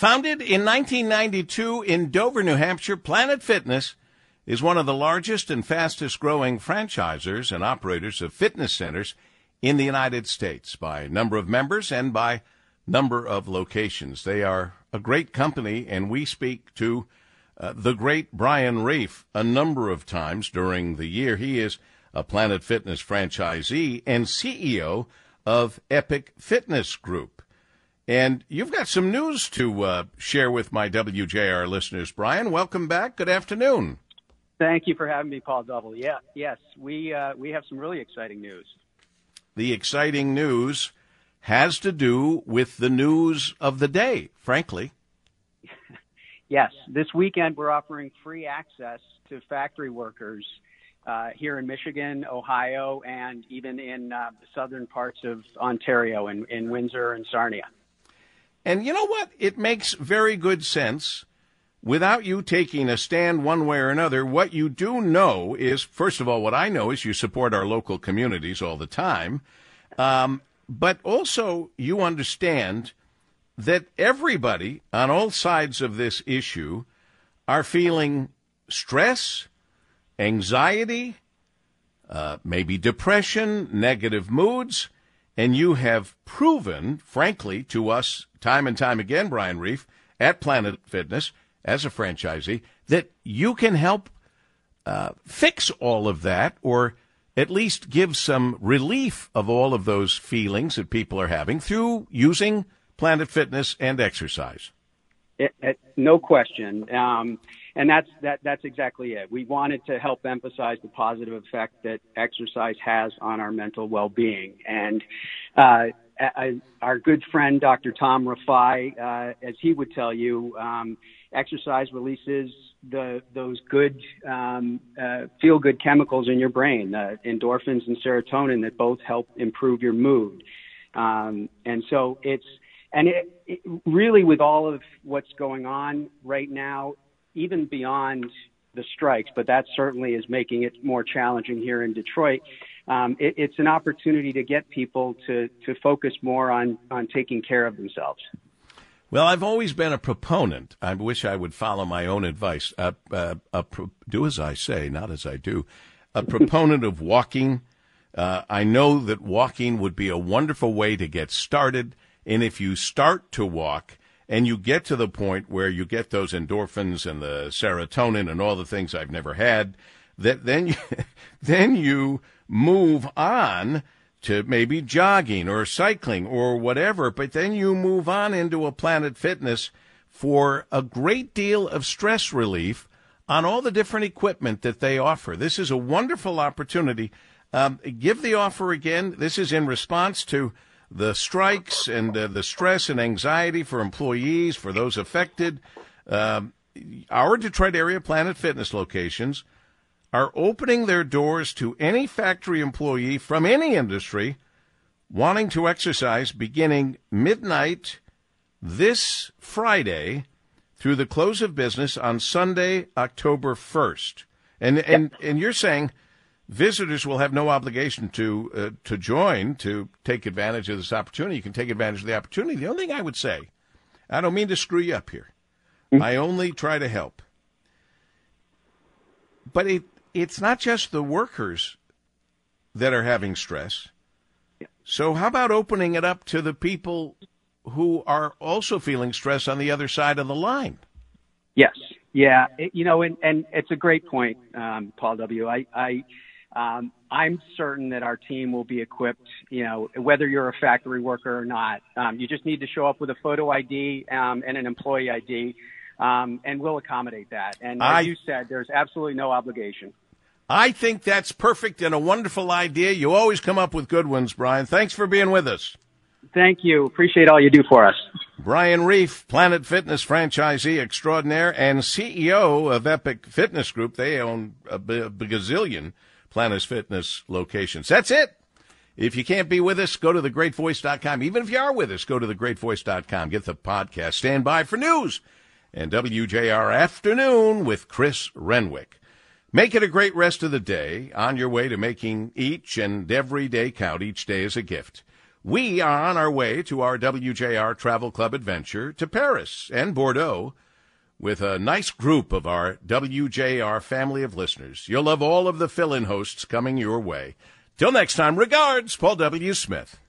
Founded in 1992 in Dover, New Hampshire, Planet Fitness is one of the largest and fastest growing franchisers and operators of fitness centers in the United States by number of members and by number of locations. They are a great company, and we speak to uh, the great Bryan Rief a number of times during the year. He is a Planet Fitness franchisee and CEO of Epic Fitness Group. And you've got some news to uh, share with my WJR listeners, Bryan. Welcome back. Good afternoon. Thank you for having me, Paul Double. Yeah, yes, we uh, we have some really exciting news. The exciting news has to do with the news of the day, frankly. yes, this weekend we're offering free access to factory workers uh, here in Michigan, Ohio, and even in uh, southern parts of Ontario, in, in Windsor and Sarnia. And you know what? It makes very good sense. Without you taking a stand one way or another, what you do know is, first of all, what I know is you support our local communities all the time. Um, but also, you understand that everybody on all sides of this issue are feeling stress, anxiety, uh, maybe depression, negative moods, and you have proven, frankly, to us time and time again, Bryan Rief, at Planet Fitness as a franchisee, that you can help uh, fix all of that or at least give some relief of all of those feelings that people are having through using Planet Fitness and exercise. It, it, no question. Um, and that's that that's exactly it. We wanted to help emphasize the positive effect that exercise has on our mental well-being. And uh, I, our good friend Dr. Tom Rifai, uh, as he would tell you, um, exercise releases the those good um, uh, feel good chemicals in your brain, endorphins and serotonin that both help improve your mood. Um, and so it's and it, it really with all of what's going on right now, even beyond the strikes, but that certainly is making it more challenging here in Detroit. Um, it, it's an opportunity to get people to to focus more on on taking care of themselves. Well, I've always been a proponent. I wish I would follow my own advice. Uh, uh, pro- do as I say, not as I do. A proponent of walking. Uh, I know that walking would be a wonderful way to get started. And if you start to walk, and you get to the point where you get those endorphins and the serotonin and all the things I've never had, that then you, then you move on to maybe jogging or cycling or whatever, but then you move on into a Planet Fitness for a great deal of stress relief on all the different equipment that they offer. This is a wonderful opportunity. Um, give the offer again. This is in response to the strikes and uh, the stress and anxiety for employees, for those affected. Um, our Detroit area Planet Fitness locations are opening their doors to any factory employee from any industry wanting to exercise beginning midnight this Friday through the close of business on Sunday, October 1st. And and and you're saying visitors will have no obligation to uh, to join to take advantage of this opportunity. You can take advantage of the opportunity. The only thing I would say, I don't mean to screw you up here. Mm-hmm. I only try to help. But it it's not just the workers that are having stress. So how about opening it up to the people who are also feeling stress on the other side of the line? Yes. Yeah. It, you know, and, and it's a great point, um, Paul W. I, I, um, I'm certain that our team will be equipped, you know, whether you're a factory worker or not. Um, you just need to show up with a photo ID um, and an employee ID, um, and we'll accommodate that. And as you said, there's absolutely no obligation. I think that's perfect and a wonderful idea. You always come up with good ones, Bryan. Thanks for being with us. Thank you. Appreciate all you do for us. Bryan Rief, Planet Fitness franchisee extraordinaire and CEO of Epic Fitness Group. They own a, gazillion Planet Fitness locations. That's it. If you can't be with us, go to thegreatvoice.com. Even if you are with us, go to thegreatvoice.com. Get the podcast. Stand by for news and WJR Afternoon with Chris Renwick. Make it a great rest of the day on your way to making each and every day count. Each day is a gift. We are on our way to our WJR Travel Club adventure to Paris and Bordeaux with a nice group of our WJR family of listeners. You'll love all of the fill in hosts coming your way. Till next time, regards, Paul W. Smith.